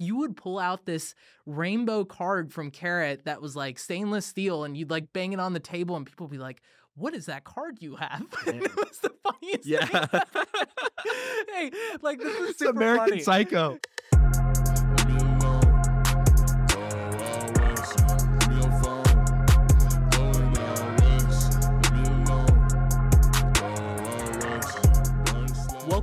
you would pull out this rainbow card from Karat that was like stainless steel and you'd like bang it on the table and people would be like, what is that card you have? it was the funniest Yeah. thing. hey, like this is American funny. Psycho.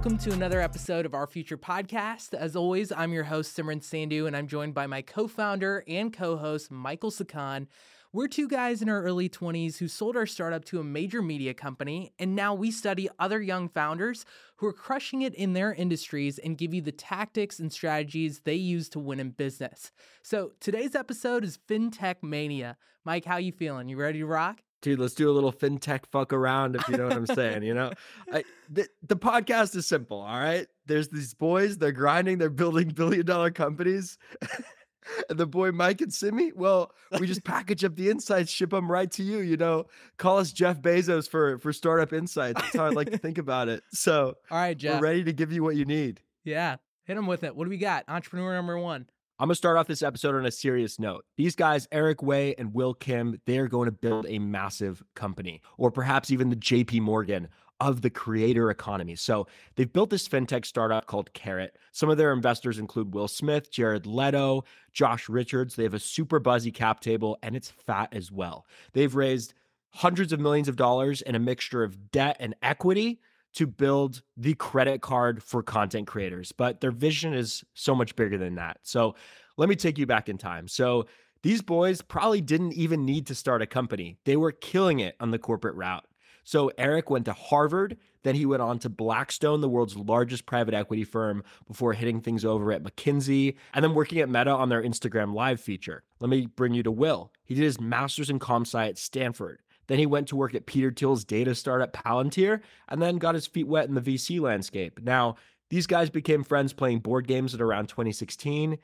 Welcome to another episode of Our Future Podcast. As always, I'm your host, Simran Sandhu, and I'm joined by my co founder and co host, Michael Sikand. We're two guys in our early 20s who sold our startup to a major media company, and now we study other young founders who are crushing it in their industries and give you the tactics and strategies they use to win in business. So today's episode is FinTech Mania. Mike, how you feeling? You ready to rock? Dude, let's do a little fintech fuck around if you know what I'm saying. You know, I, the, the podcast is simple. All right. There's these boys, they're grinding, they're building billion dollar companies. and the boy Mike and Simmy, well, we just package up the insights, ship them right to you. You know, call us Jeff Bezos for for startup insights. That's how I like to think about it. So All right, Jeff. we're ready to give you what you need. Yeah, hit them with it. What do we got? Entrepreneur number one. I'm gonna start off this episode on a serious note. These guys, Eric Wei and Will Kim, they are going to build a massive company, or perhaps even the JP Morgan of the creator economy. So they've built this fintech startup called Karat. Some of their investors include Will Smith, Jared Leto, Josh Richards. They have a super buzzy cap table and it's fat as well. They've raised hundreds of millions of dollars in a mixture of debt and equity to build the credit card for content creators. But their vision is so much bigger than that. So let me take you back in time. So these boys probably didn't even need to start a company, they were killing it on the corporate route. So Eric went to Harvard, then he went on to Blackstone, the world's largest private equity firm, before hitting things over at McKinsey and then working at Meta on their Instagram Live feature. Let me bring you to Will. He did his master's in comp sci at Stanford. Then he went to work at Peter Thiel's data startup Palantir and then got his feet wet in the VC landscape. Now, these guys became friends playing board games at around 2016,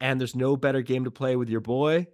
and there's no better game to play with your boy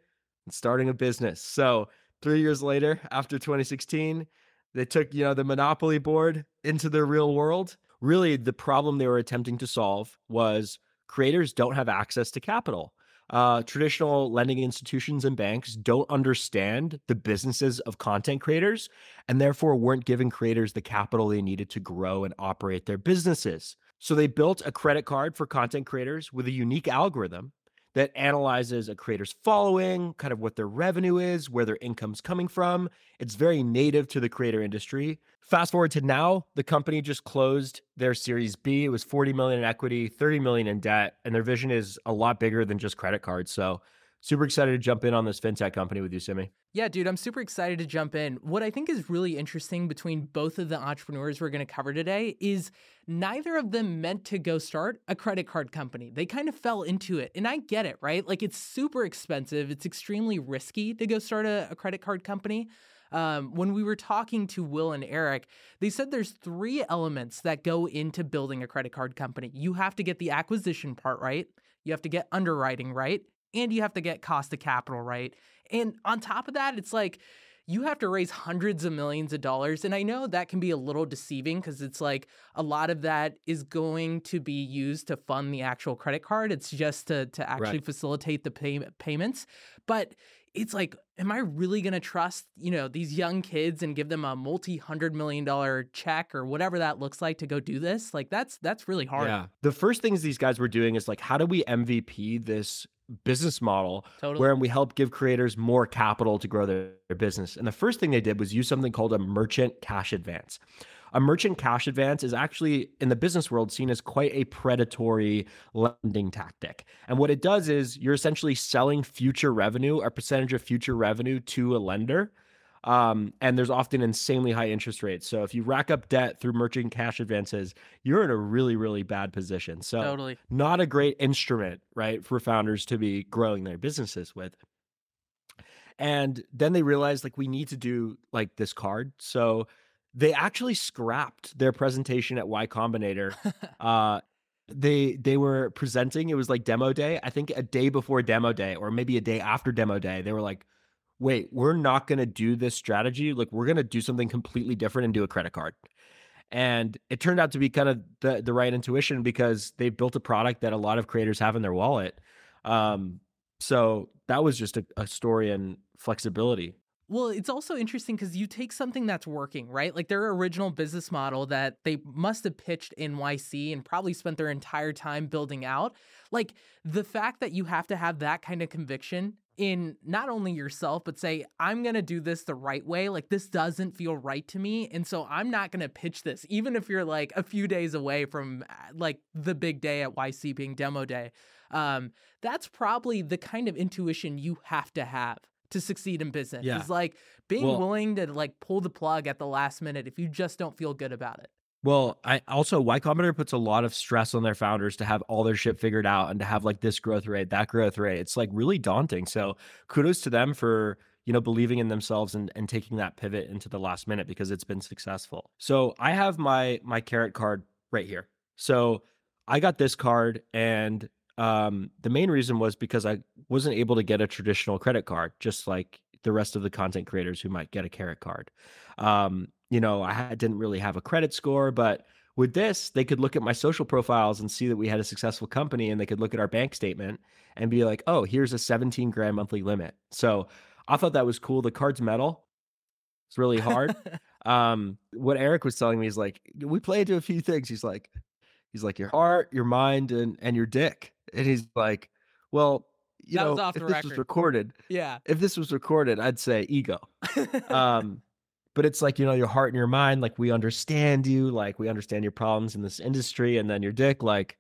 than starting a business. So, three years later, after 2016, they took, you know, the monopoly board into the real world. Really, the problem they were attempting to solve was creators don't have access to capital. Uh, traditional lending institutions and banks don't understand the businesses of content creators and therefore weren't giving creators the capital they needed to grow and operate their businesses. So they built a credit card for content creators with a unique algorithm that analyzes a creator's following, kind of what their revenue is, where their income's coming from. It's very native to the creator industry. Fast forward to now, the company just closed their Series B. It was 40 million in equity, 30 million in debt, and their vision is a lot bigger than just credit cards. So super excited to jump in on this fintech company with you, Simmy. Yeah, dude, I'm super excited to jump in. What I think is really interesting between both of the entrepreneurs we're going to cover today is neither of them meant to go start a credit card company. They kind of fell into it. And I get it, right? Like it's super expensive, it's extremely risky to go start a, a credit card company. Um, when we were talking to Will and Eric, they said there's three elements that go into building a credit card company. You have to get the acquisition part right, you have to get underwriting right, and you have to get cost of capital right. And on top of that, it's like you have to raise hundreds of millions of dollars. And I know that can be a little deceiving because it's like a lot of that is going to be used to fund the actual credit card. It's just to, to actually Right. facilitate the pay- payments. But it's like, am I really going to trust, you know, these young kids and give them a multi-hundred million dollar check or whatever that looks like to go do this? Like that's that's really hard. Yeah. The first things these guys were doing is like, how do we MVP this business model Totally. wherein we help give creators more capital to grow their, their business. And the first thing they did was use something called a merchant cash advance. A merchant cash advance is actually in the business world seen as quite a predatory lending tactic. And what it does is you're essentially selling future revenue, a percentage of future revenue to a lender. Um, and there's often insanely high interest rates. So if you rack up debt through merchant cash advances, you're in a really, really bad position. So Totally. not a great instrument, right, for founders to be growing their businesses with. And then they realized like we need to do like this card. So they actually scrapped their presentation at Y Combinator. uh they they were presenting, it was like demo day. I think a day before demo day, or maybe a day after demo day, they were like, wait, we're not gonna do this strategy. Like we're gonna do something completely different and do a credit card. And it turned out to be kind of the, the right intuition because they built a product that a lot of creators have in their wallet. Um, so that was just a, a story and flexibility. Well, it's also interesting because you take something that's working, right? Like their original business model that they must have pitched in NYC and probably spent their entire time building out. Like the fact that you have to have that kind of conviction in not only yourself, but say, I'm going to do this the right way. Like, this doesn't feel right to me. And so I'm not going to pitch this, even if you're like a few days away from uh, like the big day at YC being demo day. Um, that's probably the kind of intuition you have to have to succeed in business. Yeah. Is like being well, willing to like pull the plug at the last minute if you just don't feel good about it. Well, I also Y Combinator puts a lot of stress on their founders to have all their shit figured out and to have like this growth rate, that growth rate. It's like really daunting. So kudos to them for you know believing in themselves and, and taking that pivot into the last minute because it's been successful. So I have my my Karat card right here. So I got this card and um, the main reason was because I wasn't able to get a traditional credit card, just like the rest of the content creators who might get a Karat card. Um, you know, I didn't really have a credit score, but with this, they could look at my social profiles and see that we had a successful company and they could look at our bank statement and be like, oh, here's a 17 grand monthly limit. So I thought that was cool. The card's metal. It's really hard. um, what Eric was telling me is like, we play into a few things. He's like, he's like, your heart, your mind, and and your dick. And he's like, well, you that know, if this record. was recorded, yeah, if this was recorded, I'd say ego. um, but it's like you know your heart and your mind like we understand you like we understand your problems in this industry and then your dick like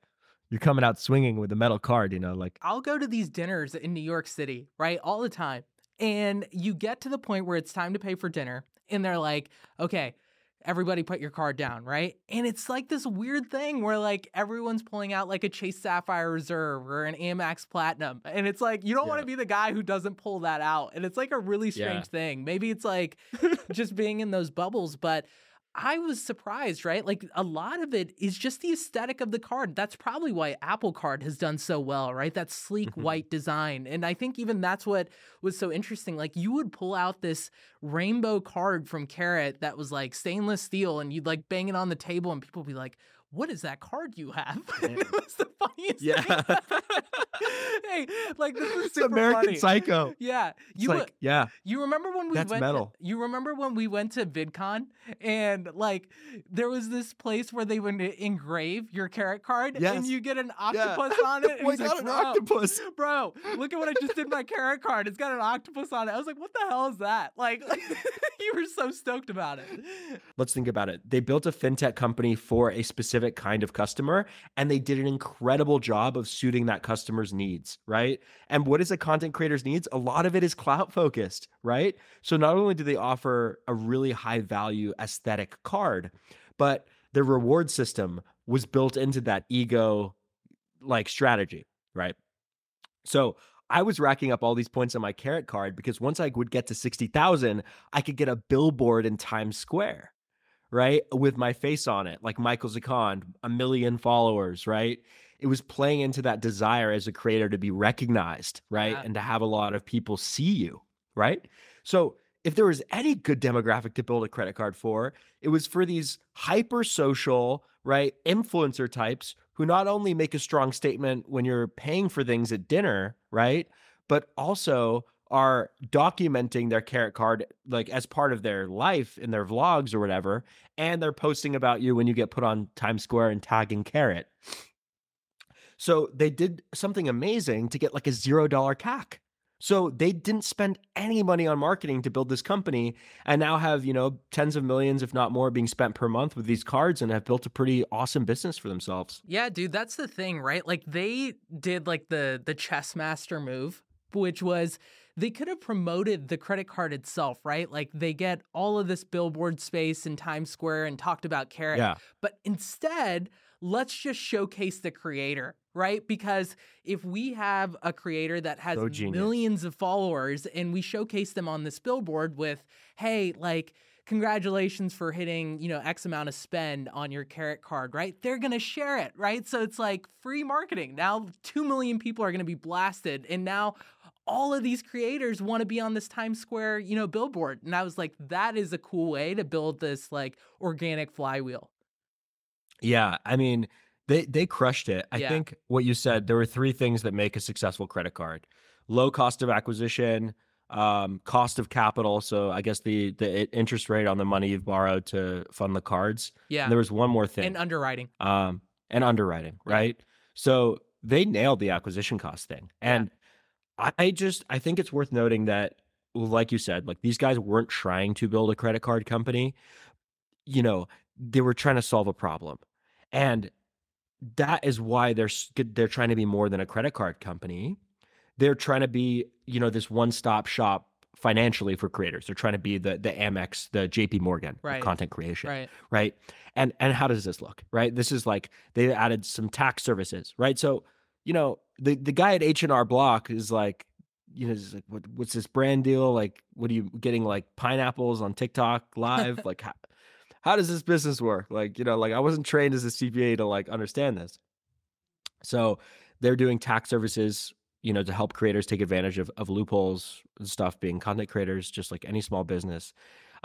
you're coming out swinging with a metal card you know like i'll go to these dinners in new york city right all the time and you get to the point where it's time to pay for dinner and they're like okay everybody put your card down, right? And it's like this weird thing where like everyone's pulling out like a Chase Sapphire Reserve or an Amex Platinum. And it's like you don't yeah. want to be the guy who doesn't pull that out. And it's like a really strange yeah. thing. Maybe it's like just being in those bubbles, but I was surprised, right? Like a lot of it is just the aesthetic of the card. That's probably why Apple Card has done so well, right? That sleek mm-hmm. white design. And I think even that's what was so interesting. Like you would pull out this rainbow card from Karat that was like stainless steel and you'd like bang it on the table and people would be like, what is that card you have? it was the funniest yeah. hey, like this is super American funny. Psycho. Yeah, you uh, like, yeah. You remember when we That's went? metal. To, you remember when we went to VidCon and like there was this place where they would engrave your Karat card yes. and you get an octopus yeah. on it. And oh, got like, an octopus, bro. Look at what I just did my Karat card. It's got an octopus on it. I was like, what the hell is that? Like, you were so stoked about it. Let's think about it. They built a fintech company for a specific kind of customer, and they did an incredible job of suiting that customer's needs, right? And what is a content creator's needs? A lot of it is clout focused, right? So not only do they offer a really high value aesthetic card, but the reward system was built into that ego like strategy, right? So I was racking up all these points on my Karat card because once I would get to 60,000, I could get a billboard in Times Square, right? With my face on it, like Michael Sikand, a million followers, right? It was playing into that desire as a creator to be recognized, right? Yeah. And to have a lot of people see you, right? So if there was any good demographic to build a credit card for, it was for these hyper social, right? Influencer types who not only make a strong statement when you're paying for things at dinner, right? But also are documenting their Karat card like as part of their life in their vlogs or whatever and they're posting about you when you get put on Times Square and tagging Karat. So they did something amazing to get like a $0 CAC. So they didn't spend any money on marketing to build this company and now have, you know, tens of millions, if not more, being spent per month with these cards and have built a pretty awesome business for themselves. Yeah, dude, that's the thing, right? Like they did like the the chess master move, which was they could have promoted the credit card itself, right? Like they get all of this billboard space in Times Square and talked about Karat. Yeah. But instead, let's just showcase the creator, right? Because if we have a creator that has so millions of followers and we showcase them on this billboard with, hey, like, congratulations for hitting, you know, X amount of spend on your Karat card, right? They're going to share it, right? So it's like free marketing. Now 2 million people are going to be blasted and now all of these creators want to be on this Times Square, you know, billboard. And I was like that is a cool way to build this like organic flywheel. Yeah, I mean, They they crushed it. I Yeah. think what you said, there were three things that make a successful credit card. Low cost of acquisition, um, cost of capital. So I guess the the interest rate on the money you've borrowed to fund the cards. Yeah. And there was one more thing. and underwriting. um, and underwriting, Yeah. right? So they nailed the acquisition cost thing. And I I just I think it's worth noting that, like you said, like these guys weren't trying to build a credit card company. You know, they were trying to solve a problem, and that is why they're they're trying to be more than a credit card company. They're trying to be, you know, this one stop shop financially for creators. They're trying to be the the Amex, the JP Morgan of Right. content creation Right. right and and how does this look right this is like they added some tax services right so you know the the guy at h&r block is like you know like what, what's this brand deal? Like what are you getting like pineapples on tiktok live? Like how, how does this business work? Like you know like i wasn't trained as a cpa to like understand this. So they're doing tax services you know to help creators take advantage of, of loopholes and stuff being content creators just like any small business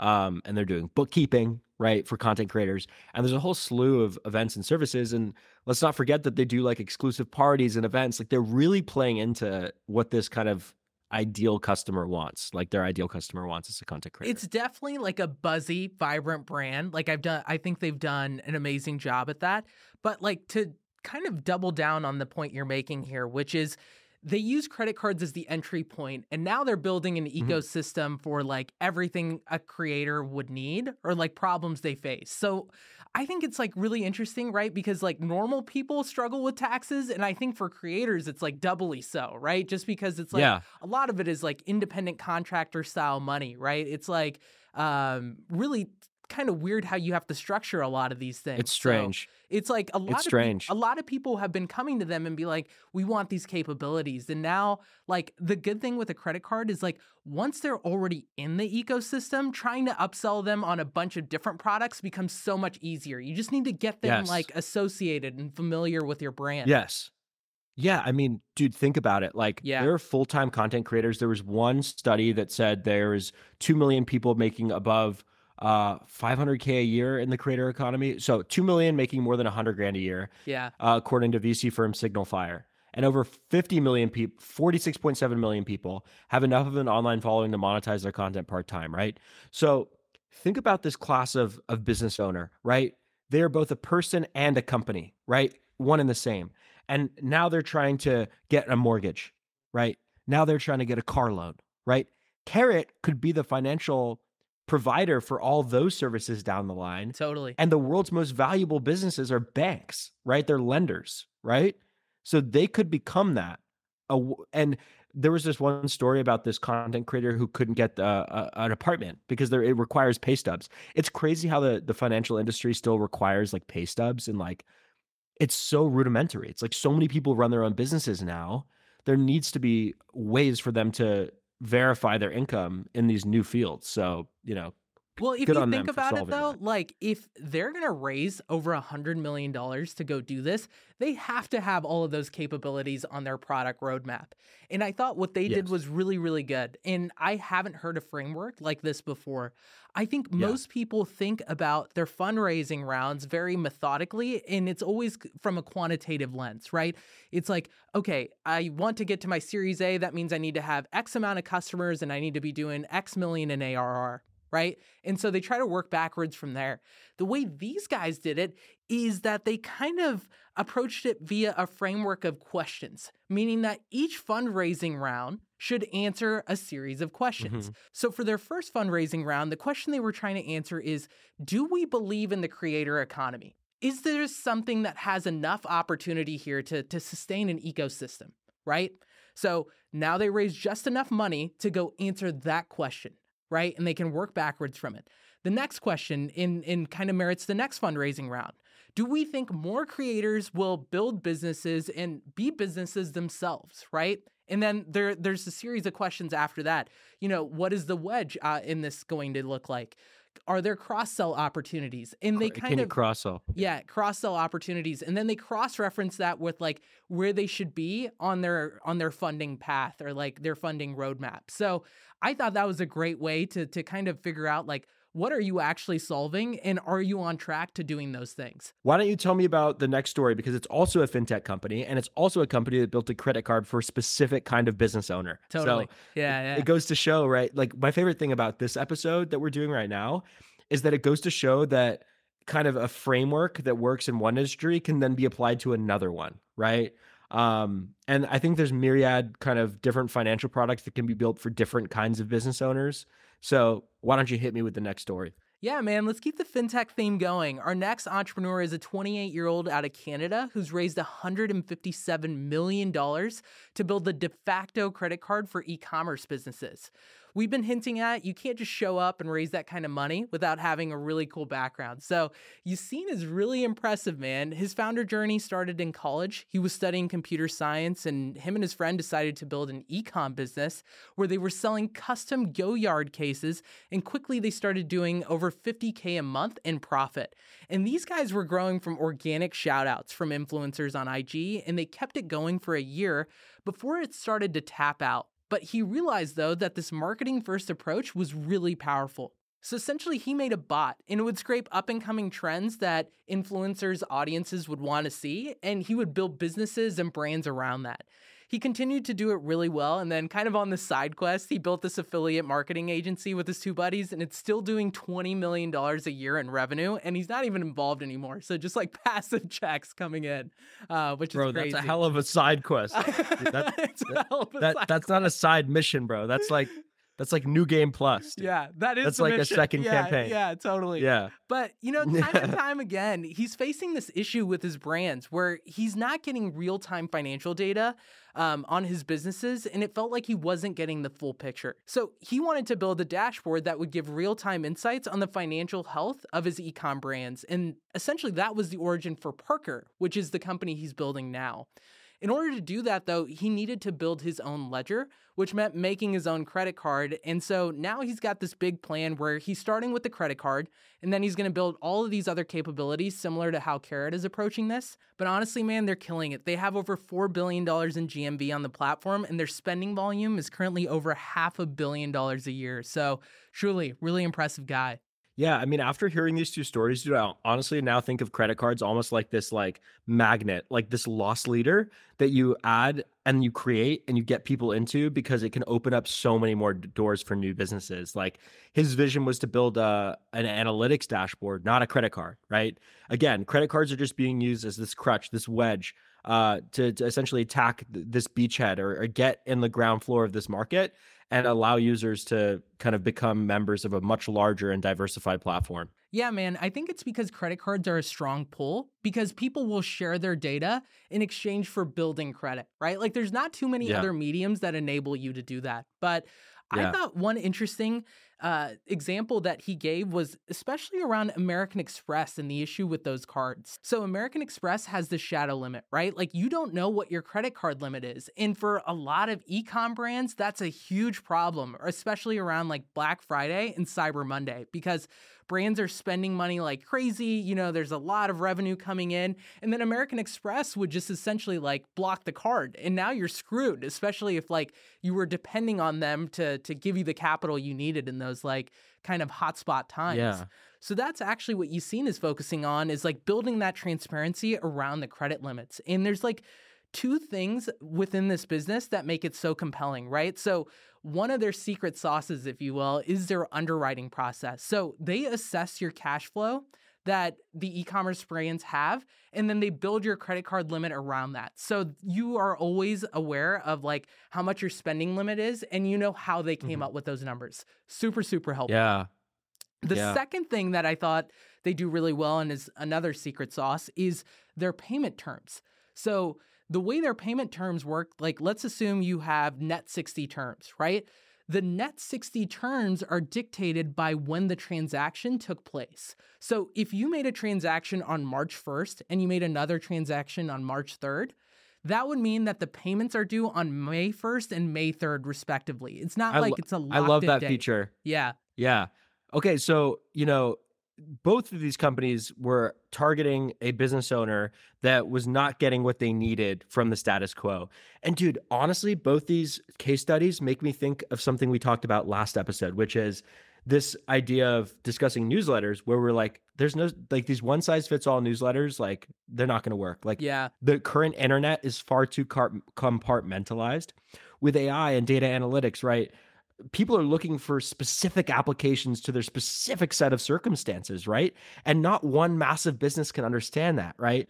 um, and they're doing bookkeeping right for content creators and there's a whole slew of events and services and let's not forget that they do like exclusive parties and events like they're really playing into what this kind of ideal customer wants like their ideal customer wants as a content creator It's definitely like a buzzy, vibrant brand. Like I've done I think they've done an amazing job at that. But like to kind of double down on the point you're making here, which is they use credit cards as the entry point and now they're building an Mhm. ecosystem for like everything a creator would need or like problems they face. So I think it's like really interesting, right? Because like normal people struggle with taxes and I think for creators it's like doubly so, right? Just because it's like yeah a lot of it is like independent contractor style money, right? It's like um really kind of weird how you have to structure a lot of these things. it's So strange it's like a lot It's of strange. a lot of people have been coming to them and be like, "We want these capabilities." And now like the good thing with a credit card is like once they're already in the ecosystem, trying to upsell them on a bunch of different products becomes so much easier. You just need to get them Yes. like associated and familiar with your brand. Yes. Yeah, I mean, dude, think about it. Like, Yeah. there are full-time content creators. There was one study that said there's 2 million people making above uh 500k a year in the creator economy. So 2 million making more than 100 grand a year, Yeah. uh, according to VC firm Signal Fire. And over 50 million people, 46.7 million people have enough of an online following to monetize their content part-time, right? So think about this class of of business owner, right? They are both a person and a company, right? One and the same. And now they're trying to get a mortgage, right? Now they're trying to get a car loan, right? Karat could be the financial provider for all those services down the line. Totally. And the world's most valuable businesses are banks, right? They're lenders, right? So they could become that. And there was this one story about this content creator who couldn't get uh, a, an apartment because there, it requires pay stubs. It's crazy how the, the financial industry still requires like pay stubs and like it's so rudimentary. It's like so many people run their own businesses now. There needs to be ways for them to verify their income in these new fields. So, you know, Well, if Good you think about it though, that. like if they're gonna raise over a hundred million dollars to go do this, they have to have all of those capabilities on their product roadmap. And I thought what they did was really, really good. And I haven't heard a framework like this before. I think Yeah. most people think about their fundraising rounds very methodically, and it's always from a quantitative lens, right? It's like, okay, I want to get to my Series A. That means I need to have X amount of customers and I need to be doing X million in ARR, right? And so they try to work backwards from there. The way these guys did it is that they kind of approached it via a framework of questions, meaning that each fundraising round should answer a series of questions. Mm-hmm. So for their first fundraising round, the question they were trying to answer is Do we believe in the creator economy? Is there something that has enough opportunity here to, to sustain an ecosystem, right? So now they raise just enough money to go answer that question, right? And they can work backwards from it. The next question in, in kind of merits the next fundraising round. Do we think more creators will build businesses and be businesses themselves, right? And then there, there's a series of questions after that. You know, what is the wedge uh, in this going to look like? Are there cross sell opportunities? And they kind you of cross sell? yeah, cross sell opportunities, and then they cross reference that with like where they should be on their on their funding path or like their funding roadmap. So I thought that was a great way to to kind of figure out like what are you actually solving and are you on track to doing those things? Why don't you tell me about the next story because it's also a fintech company and it's also a company that built a credit card for a specific kind of business owner. Totally. So yeah, yeah. It goes to show, right? Like my favorite thing about this episode that we're doing right now is that it goes to show that kind of a framework that works in one industry can then be applied to another one, right? Um, and I think there's myriad kind of different financial products that can be built for different kinds of business owners. So why don't you hit me with the next story? Yeah, man, let's keep the fintech theme going. Our next entrepreneur is a 28 year old out of Canada who's raised $157 million to build the de facto credit card for e commerce businesses we've been hinting at you can't just show up and raise that kind of money without having a really cool background. So Yacine is really impressive, man. His founder journey started in college. He was studying computer science, and him and his friend decided to build an ecom business where they were selling custom Goyard cases, and quickly they started doing over 50K a month in profit. And these guys were growing from organic shoutouts from influencers on IG, and they kept it going for a year before it started to tap out. But he realized, though, that this marketing first approach was really powerful. So essentially, he made a bot and it would scrape up and coming trends that influencers' audiences would want to see, and he would build businesses and brands around that he continued to do it really well. And then, kind of on the side quest, he built this affiliate marketing agency with his two buddies, and it's still doing $20 million a year in revenue. And he's not even involved anymore. So, just like passive checks coming in, uh, which bro, is crazy. that's a hell of a side quest. that, that, that, that's not a side mission, bro. That's like that's like new game plus. Dude. Yeah, that is that's like mission. a second yeah, campaign. Yeah, totally. Yeah. But you know, time and time again, he's facing this issue with his brands where he's not getting real time financial data um, on his businesses, and it felt like he wasn't getting the full picture. So he wanted to build a dashboard that would give real time insights on the financial health of his ecom brands, and essentially that was the origin for Parker, which is the company he's building now. In order to do that, though, he needed to build his own ledger, which meant making his own credit card. And so now he's got this big plan where he's starting with the credit card, and then he's going to build all of these other capabilities similar to how Karat is approaching this. But honestly, man, they're killing it. They have over $4 billion in GMV on the platform, and their spending volume is currently over half a billion dollars a year. So truly, really impressive guy. Yeah, I mean, after hearing these two stories, dude, I honestly now think of credit cards almost like this like magnet, like this loss leader that you add and you create and you get people into because it can open up so many more doors for new businesses. Like his vision was to build a uh, an analytics dashboard, not a credit card, right? Again, credit cards are just being used as this crutch, this wedge uh, to, to essentially attack this beachhead or, or get in the ground floor of this market and allow users to kind of become members of a much larger and diversified platform. Yeah, man. I think it's because credit cards are a strong pull because people will share their data in exchange for building credit, right? Like there's not too many yeah. other mediums that enable you to do that. But yeah. I thought one interesting uh, example that he gave was especially around American Express and the issue with those cards. So, American Express has the shadow limit, right? Like, you don't know what your credit card limit is. And for a lot of ecom brands, that's a huge problem, especially around like Black Friday and Cyber Monday, because brands are spending money like crazy. You know, there's a lot of revenue coming in. And then American Express would just essentially like block the card. And now you're screwed, especially if like you were depending on them to to give you the capital you needed in those like kind of hotspot times. Yeah. So that's actually what Yacine is focusing on is like building that transparency around the credit limits. And there's like two things within this business that make it so compelling, right? So one of their secret sauces, if you will, is their underwriting process. So they assess your cash flow that the e-commerce brands have and then they build your credit card limit around that. So you are always aware of like how much your spending limit is and you know how they came mm-hmm. up with those numbers. Super super helpful. Yeah. The yeah. second thing that I thought they do really well and is another secret sauce is their payment terms. So the way their payment terms work, like let's assume you have net 60 terms, right? The net 60 terms are dictated by when the transaction took place. So if you made a transaction on March 1st and you made another transaction on March 3rd, that would mean that the payments are due on May 1st and May 3rd, respectively. It's not I like lo- it's a I love that feature. Yeah. Yeah. Okay. So, you know, both of these companies were targeting a business owner that was not getting what they needed from the status quo. And dude, honestly, both these case studies make me think of something we talked about last episode, which is this idea of discussing newsletters where we're like, there's no like these one size fits all newsletters, like they're not going to work. Like, yeah, the current internet is far too car- compartmentalized with AI and data analytics, right? People are looking for specific applications to their specific set of circumstances, right? And not one massive business can understand that, right?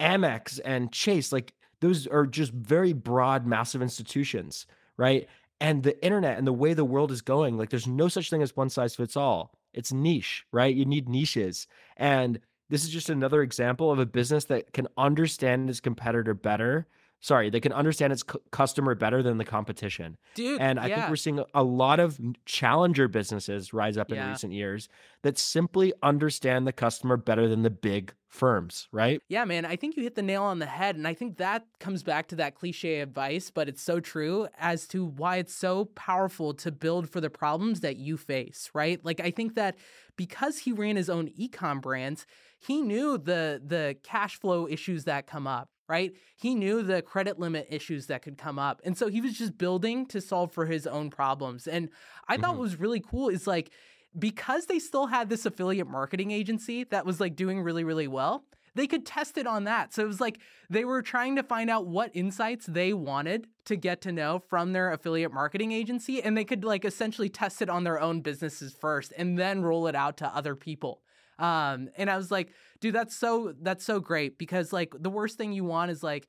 Amex and Chase, like those are just very broad, massive institutions, right? And the internet and the way the world is going, like there's no such thing as one size fits all. It's niche, right? You need niches. And this is just another example of a business that can understand its competitor better sorry, they can understand its c- customer better than the competition. Dude, and I yeah. think we're seeing a lot of challenger businesses rise up in Yeah. recent years that simply understand the customer better than the big firms, right? Yeah, man, I think you hit the nail on the head. And I think that comes back to that cliche advice, but it's so true as to why it's so powerful to build for the problems that you face, right? Like, I think that because he ran his own ecom brands, he knew the the cash flow issues that come up right? He knew the credit limit issues that could come up and so he was just building to solve for his own problems and i thought Mhm. what was really cool is like because they still had this affiliate marketing agency that was like doing really really well they could test it on that. So it was like they were trying to find out what insights they wanted to get to know from their affiliate marketing agency and they could like essentially test it on their own businesses first and then roll it out to other people. Um and i was like dude that's so that's so great because like the worst thing you want is like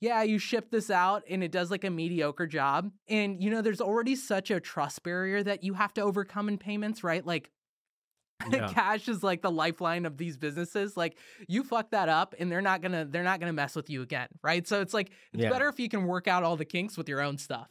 yeah you ship this out and it does like a mediocre job. And you know there's already such a trust barrier that you have to overcome in payments right? Like Yeah. cash is like the lifeline of these businesses. Like you fuck that up and they're not gonna they're not gonna mess with you again right? So it's like it's Yeah. better if you can work out all the kinks with your own stuff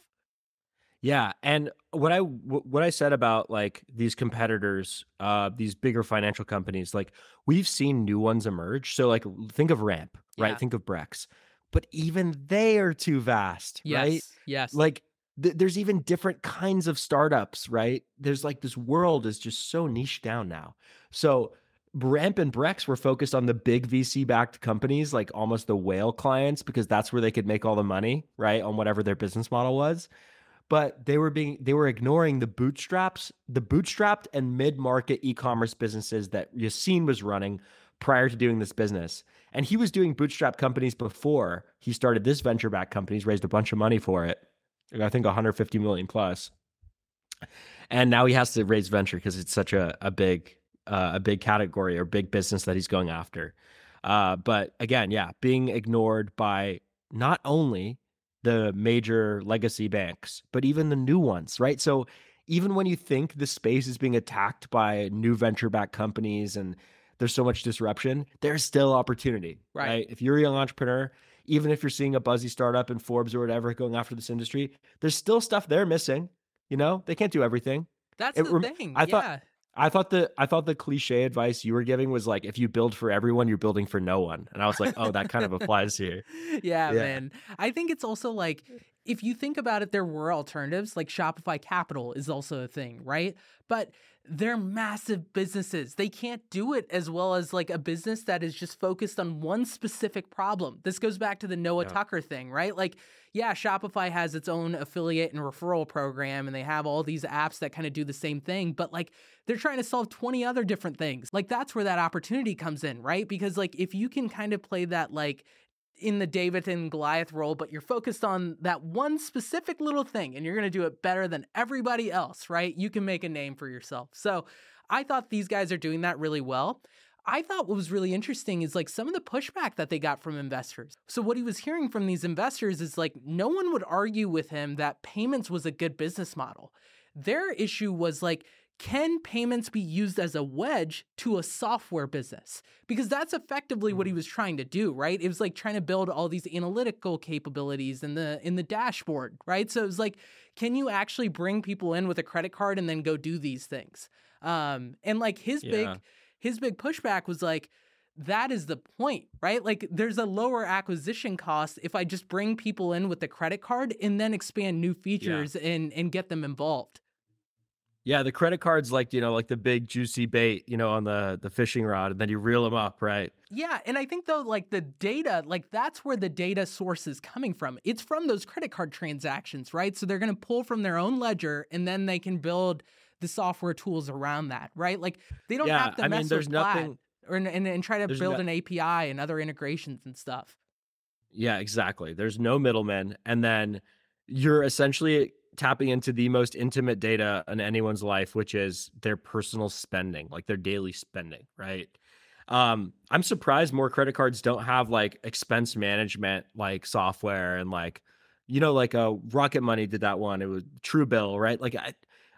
Yeah, and what I what I said about like these competitors, uh, these bigger financial companies, like we've seen new ones emerge. So like think of Ramp, right? Yeah. Think of Brex, but even they are too vast, yes right? yes Like th- there's even different kinds of startups, right? There's like this world is just so niche down now. So Ramp and Brex were focused on the big VC backed companies, like almost the whale clients, because that's where they could make all the money, right? On whatever their business model was. But they were being they were ignoring the bootstraps, the bootstrapped and mid-market e-commerce businesses that Yacine was running prior to doing this business. And he was doing bootstrap companies before he started this venture backed company. He's raised a bunch of money for it. I think 150 million plus. And now he has to raise venture because it's such a, a big uh, a big category or big business that he's going after. Uh, but again, yeah, being ignored by not only the major legacy banks, but even the new ones, right? So even when you think the space is being attacked by new venture backed companies and there's so much disruption, there's still opportunity, Right. right? If you're a young entrepreneur, even if you're seeing a buzzy startup in Forbes or whatever going after this industry, there's still stuff they're missing. You know, they can't do everything. that's it the thing I thought- yeah I thought the I thought the cliche advice you were giving was like if you build for everyone, you're building for no one. And I was like, oh, that kind of applies here. yeah, Yeah. man. I think it's also like if you think about it, there were alternatives. Like Shopify Capital is also a thing, right? But they're massive businesses. They can't do it as well as like a business that is just focused on one specific problem. This goes back to the Noah Yeah. Tucker thing, right? Like, yeah, Shopify has its own affiliate and referral program, and they have all these apps that kind of do the same thing, but like they're trying to solve 20 other different things. Like, that's where that opportunity comes in, right? Because like if you can kind of play that like in the David and Goliath role, but you're focused on that one specific little thing and you're going to do it better than everybody else, right? You can make a name for yourself. So I thought these guys are doing that really well. I thought what was really interesting is like some of the pushback that they got from investors. So, what he was hearing from these investors is like no one would argue with him that payments was a good business model. Their issue was like, can payments be used as a wedge to a software business? Because that's effectively what he was trying to do, right? It was like trying to build all these analytical capabilities in the in the dashboard, right? So it was like, can you actually bring people in with a credit card and then go do these things? Um, and like his Yeah. big his big pushback was like, that is the point, right? Like there's a lower acquisition cost if I just bring people in with the credit card and then expand new features and and get them involved. Yeah, the credit card's like, you know, like the big juicy bait, you know, on the the fishing rod, and then you reel them up, right? Yeah, and I think though, like the data, like that's where the data source is coming from. It's from those credit card transactions, right? So they're going to pull from their own ledger, and then they can build the software tools around that, right? Like they don't Yeah, have to I mess mean, there's with nothing. or and, and, and try to build no- an API and other integrations and stuff. Yeah, exactly. There's no middleman. And then you're essentially tapping into the most intimate data in anyone's life, which is their personal spending, like their daily spending, right? Um, I'm surprised more credit cards don't have like expense management like software and like, you know, like uh Rocket Money did that one. It was True Bill, right? Like I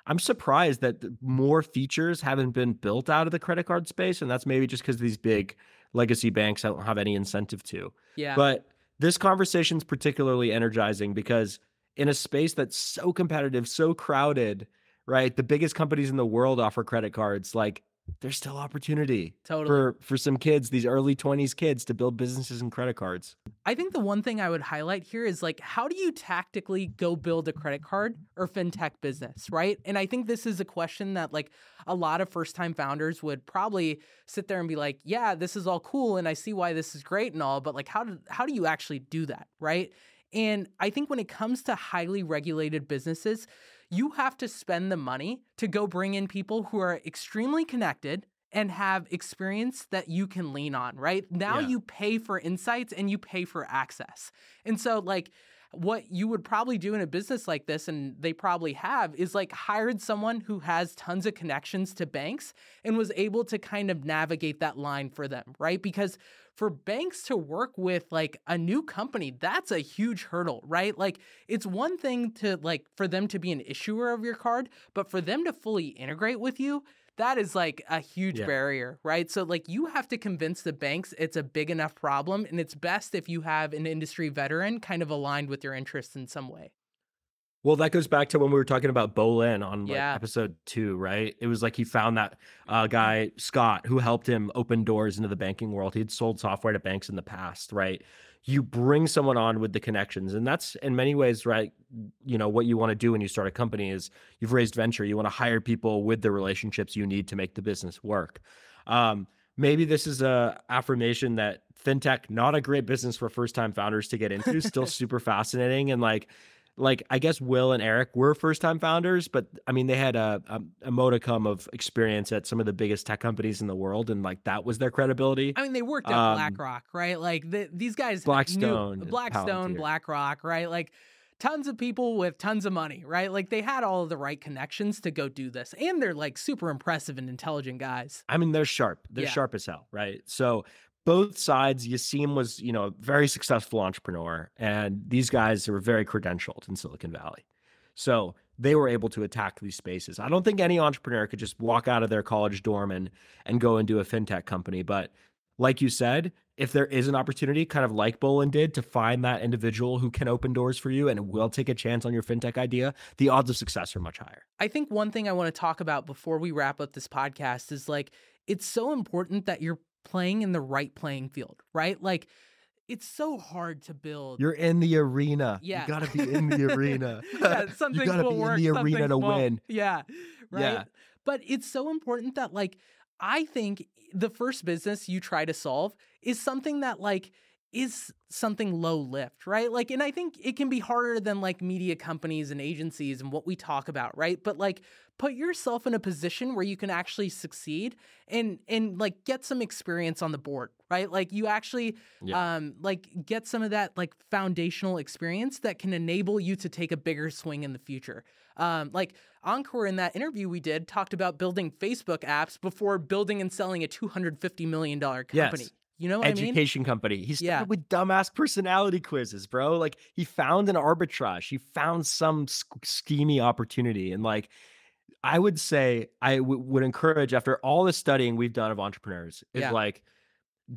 I'm surprised that more features haven't been built out of the credit card space. And that's maybe just because these big legacy banks don't have any incentive to. Yeah. But this conversation is particularly energizing because in a space that's so competitive, so crowded, right? The biggest companies in the world offer credit cards. Like there's still opportunity Totally. for for some kids, these early 20s kids to build businesses and credit cards. I think the one thing I would highlight here is like, how do you tactically go build a credit card or fintech business, right? And I think this is a question that like a lot of first time founders would probably sit there and be like, yeah, this is all cool and I see why this is great and all, but like, how do, how do you actually do that, right? And I think when it comes to highly regulated businesses, you have to spend the money to go bring in people who are extremely connected and have experience that you can lean on, right? Now Yeah. you pay for insights and you pay for access. And so, like, what you would probably do in a business like this, and they probably have, is like hired someone who has tons of connections to banks and was able to kind of navigate that line for them, right? Because for banks to work with like a new company, that's a huge hurdle, right? Like it's one thing to like for them to be an issuer of your card, but for them to fully integrate with you, that is like a huge Yeah. barrier, right? So like you have to convince the banks it's a big enough problem and it's best if you have an industry veteran kind of aligned with your interests in some way. Well, that goes back to when we were talking about Bolin on like Yeah. episode two, right? It was like he found that uh, guy, Scott, who helped him open doors into the banking world. He'd sold software to banks in the past, right? You bring someone on with the connections. And that's in many ways, right? You know, what you want to do when you start a company is you've raised venture. You want to hire people with the relationships you need to make the business work. Um, maybe this is a affirmation that fintech, not a great business for first time founders to get into, still super fascinating. And like, like I guess Will and Eric were first time founders, but I mean they had a, a a modicum of experience at some of the biggest tech companies in the world, and like that was their credibility. I mean, they worked at Um, BlackRock, right? Like the, these guys, Blackstone knew, Blackstone, Palantir. BlackRock, right? Like tons of people with tons of money, right? Like they had all of the right connections to go do this, and they're like super impressive and intelligent guys. I mean they're sharp, they're Yeah. sharp as hell, right? So both sides, Yacine was you know a very successful entrepreneur, and these guys were very credentialed in Silicon Valley, so they were able to attack these spaces. I don't think any entrepreneur could just walk out of their college dorm and and go and do a fintech company, but like you said, if there is an opportunity, kind of like Bolin did, to find that individual who can open doors for you and will take a chance on your fintech idea, the odds of success are much higher. I think one thing I want to talk about before we wrap up this podcast is like it's so important that you're playing in the right playing field, right? Like it's so hard to build. You're in the arena. Yeah. You got to be in the arena. yeah, some you got to will be work, in the arena to won't. win. Yeah, right. Yeah. But it's so important that like I think the first business you try to solve is something that like is something low lift, right? Like and I think it can be harder than like media companies and agencies and what we talk about, right? But like put yourself in a position where you can actually succeed and and like get some experience on the board, right? Like you actually Yeah. um like get some of that like foundational experience that can enable you to take a bigger swing in the future. Um like Ankur in that interview we did talked about building Facebook apps before building and selling a 250 million dollar company. Yes. You know what I mean? Education company. He started Yeah. with dumbass personality quizzes, bro. Like he found an arbitrage. He found some sch- schemy opportunity, and like I would say, I w- would encourage after all the studying we've done of entrepreneurs is Yeah. like,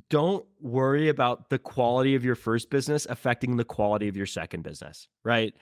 don't worry about the quality of your first business affecting the quality of your second business, right?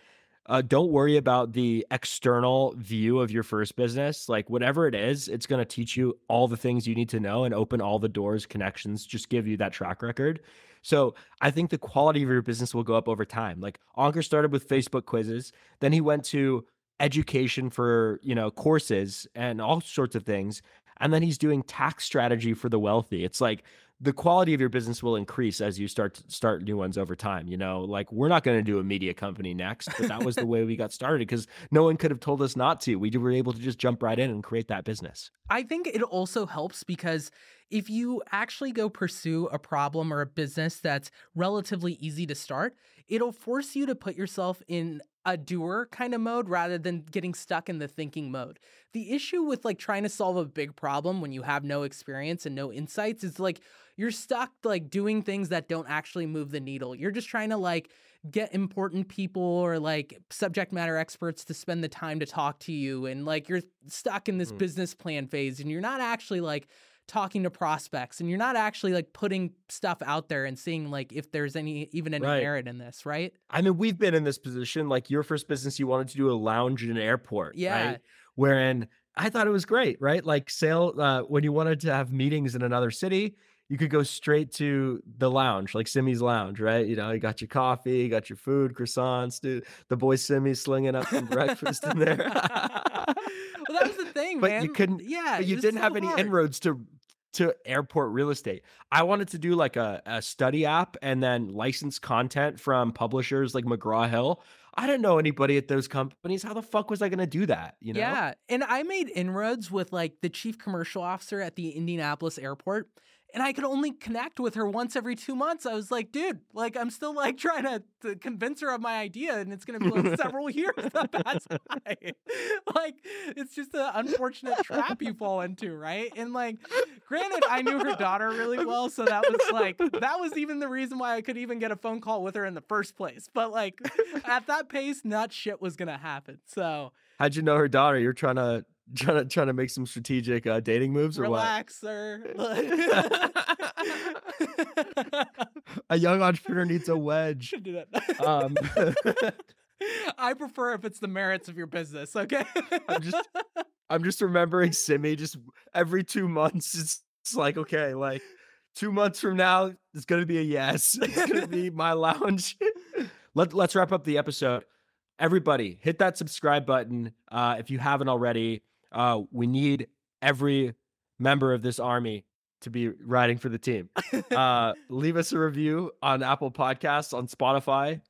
Uh, don't worry about the external view of your first business. Like whatever it is, it's going to teach you all the things you need to know and open all the doors, connections, just give you that track record. So I think the quality of your business will go up over time. Like Anker started with Facebook quizzes, then he went to education for you know courses and all sorts of things, and then he's doing tax strategy for the wealthy. It's like the quality of your business will increase as you start to start new ones over time. You know, like we're not going to do a media company next, but that was the way we got started because no one could have told us not to. We were able to just jump right in and create that business. I think it also helps because if you actually go pursue a problem or a business that's relatively easy to start, it'll force you to put yourself in a doer kind of mode rather than getting stuck in the thinking mode. The issue with like trying to solve a big problem when you have no experience and no insights is like you're stuck like doing things that don't actually move the needle. You're just trying to like get important people or like subject matter experts to spend the time to talk to you and like you're stuck in this mm. business plan phase and you're not actually like talking to prospects and you're not actually like putting stuff out there and seeing like if there's any even any right. merit in this, right? I mean, we've been in this position. Like your first business, you wanted to do a lounge in an airport, yeah. right? Wherein I thought it was great, right? Like sale uh, when you wanted to have meetings in another city, you could go straight to the lounge, like Simmy's Lounge, right? You know, you got your coffee, you got your food, croissants, dude. The boy Simmy slinging up some breakfast in there. well, that was the thing, but man. you couldn't. Yeah, you didn't so have hard. any inroads to to airport real estate. I wanted to do like a, a study app and then license content from publishers like McGraw Hill. I didn't know anybody at those companies. How the fuck was I going to do that? You know? Yeah. And I made inroads with like the chief commercial officer at the Indianapolis airport and I could only connect with her once every two months. I was like, dude, like I'm still like trying to, to convince her of my idea, and it's gonna be like several years that pass by. like it's just an unfortunate trap you fall into, right? And like, granted, I knew her daughter really well, so that was like that was even the reason why I could even get a phone call with her in the first place. But like at that pace, not shit was gonna happen. So how'd you know her daughter? You're trying to trying to trying to make some strategic uh, dating moves or Relax, what? sir. a young entrepreneur needs a wedge. Um, I prefer if it's the merits of your business. Okay. I'm just I'm just remembering Simmy. Just every two months, it's, it's like okay, like two months from now, it's gonna be a yes. It's gonna be my lounge. Let Let's wrap up the episode. Everybody, hit that subscribe button uh, if you haven't already. Uh, we need every member of this army to be riding for the team. Uh, leave us a review on Apple Podcasts, on Spotify.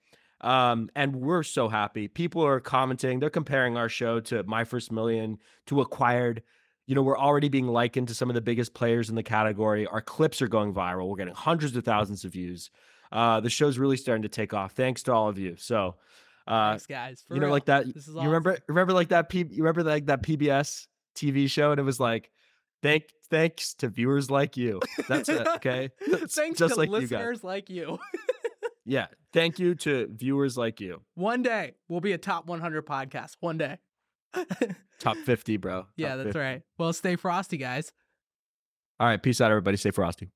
Um, and we're so happy. People are commenting, they're comparing our show to My First Million, to Acquired. You know, we're already being likened to some of the biggest players in the category. Our clips are going viral. We're getting hundreds of thousands of views. Uh, the show's really starting to take off. Thanks to all of you. So, uh, Thanks, guys. you know, real. like that. you awesome. remember, remember like that. P, you remember like that PBS TV show, and it was like, thank, thanks to viewers like you. That's it. Okay. thanks just to like listeners you like you. yeah. Thank you to viewers like you. One day we'll be a top 100 podcast. One day. top 50, bro. Yeah, top that's 50. right. Well, stay frosty, guys. All right. Peace out, everybody. Stay frosty.